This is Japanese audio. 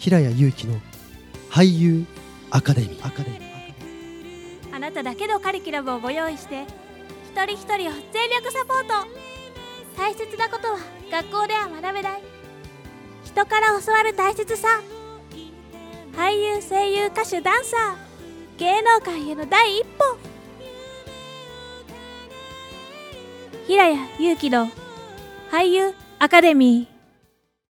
平谷祐希の俳優アカデミー。アカデミーあなただけのカリキュラムをご用意して一人一人を全力サポート。大切なことは学校では学べない。人から教わる大切さ。俳優声優歌手ダンサー。芸能界への第一歩。平谷祐希の俳優アカデミー。